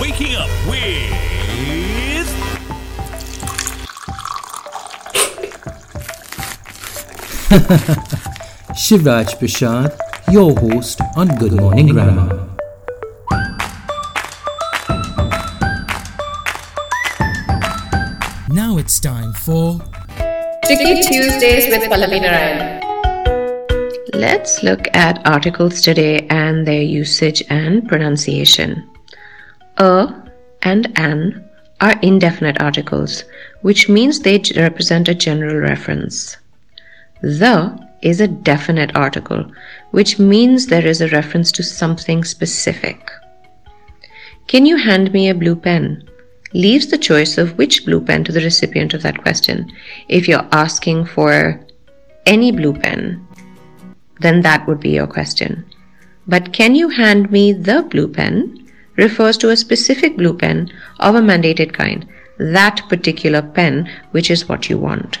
Waking up with. Shivraj Parshad, your host on Good Morning Grammar. Now it's time for Tricky Tuesdays with Pallavi Narain. Let's look at articles today and their usage and pronunciation. A and an are indefinite articles, which means they represent a general reference. The is a definite article, which means there is a reference to something specific. Can you hand me a blue pen? Leaves the choice of which blue pen to the recipient of that question. If you're asking for any blue pen, then that would be your question. But can you hand me the blue pen refers to a specific blue pen of a mandated kind, that particular pen which is what you want.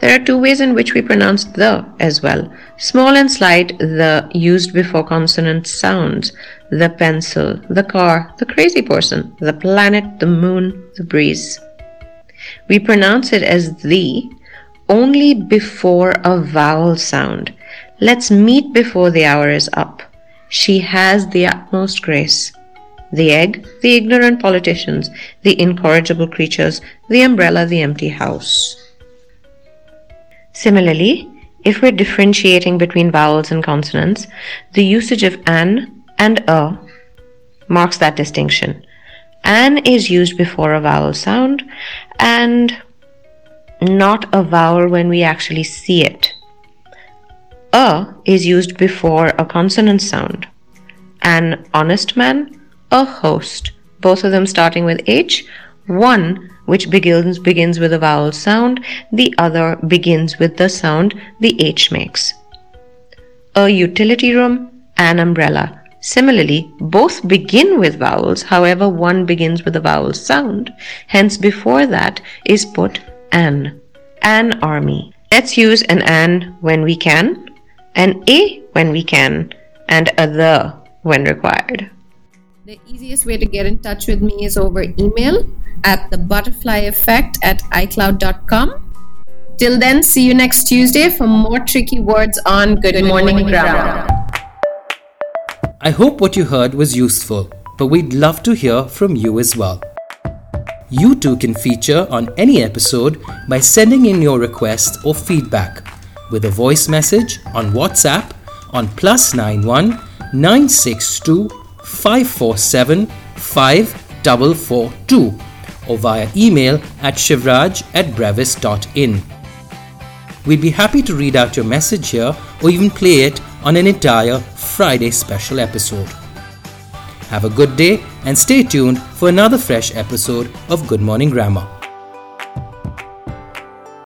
There are two ways in which we pronounce the as well. Small and slight, the used before consonant sounds. The pencil, the car, the crazy person, the planet, the moon, the breeze. We pronounce it as the only before a vowel sound. Let's meet before the hour is up. She has the utmost grace. The egg, the ignorant politicians, the incorrigible creatures, the umbrella, the empty house. Similarly, if we're differentiating between vowels and consonants, the usage of an and a marks that distinction. An is used before a vowel sound and not a vowel when we actually see it. A is used before a consonant sound. An honest man, a host, both of them starting with H, one which begins begins with a vowel sound, the other begins with the sound the H makes. A utility room, an umbrella. Similarly, both begin with vowels, however, one begins with a vowel sound, hence, before that is put an. An army. Let's use an an when we can, an a when we can, and a the when required. The easiest way to get in touch with me is over email at the butterfly effect at icloud.com. Till then, see you next Tuesday for more tricky words on Good, Morning, Grammar. I hope what you heard was useful, but we'd love to hear from you as well. You too can feature on any episode by sending in your request or feedback with a voice message on WhatsApp on plus 91 962 547 5442 or via email at shivraj at brevis.in. We'd be happy to read out your message here or even play it on an entire Friday special episode. Have a good day and stay tuned for another fresh episode of Good Morning Grammar.